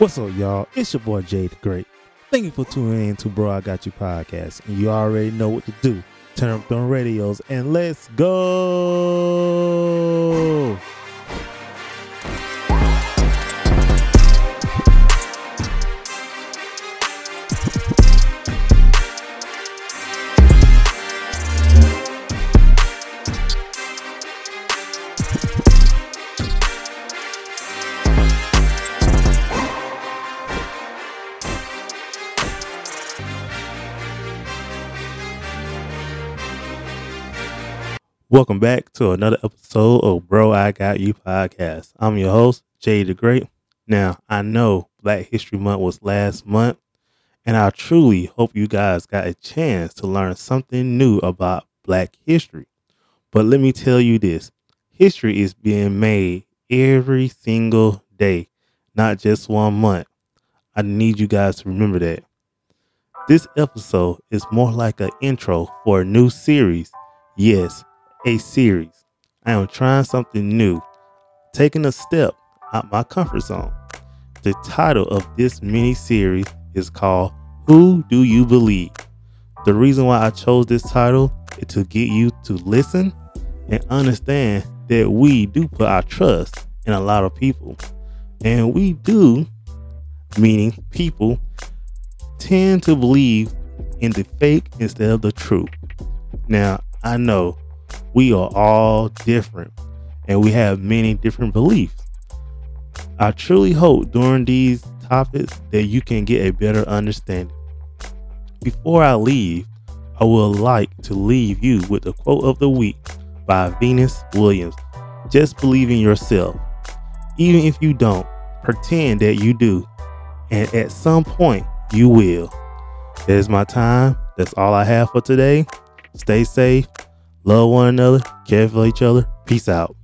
What's up, y'all? It's your boy Jay the Great. Thank you for tuning in to Bro I Got You podcast. And you already know what to do. Turn up them radios and let's go. Welcome back to another episode of Bro I Got You podcast. I'm your host, Jay the Great. Now, I know Black History Month was last month, and I truly hope you guys got a chance to learn something new about Black history. But let me tell you this history is being made every single day, not just one month. I need you guys to remember that. This episode is more like an intro for a new series. Yes, a series. I am trying something new, taking a step out my comfort zone. The title of this mini series is called Who Do You Believe? The reason why I chose this title is to get you to listen and understand that we do put our trust in a lot of people. And we do, meaning people, tend to believe in the fake instead of the truth. Now, I know we are all different and we have many different beliefs. I truly hope during these topics that you can get a better understanding. Before I leave, I would like to leave you with a quote of the week by Venus Williams. Just believe in yourself. Even if you don't, pretend that you do. And at some point, you will. That is my time. That's all I have for today. Stay safe Love one another, care for each other. Peace out.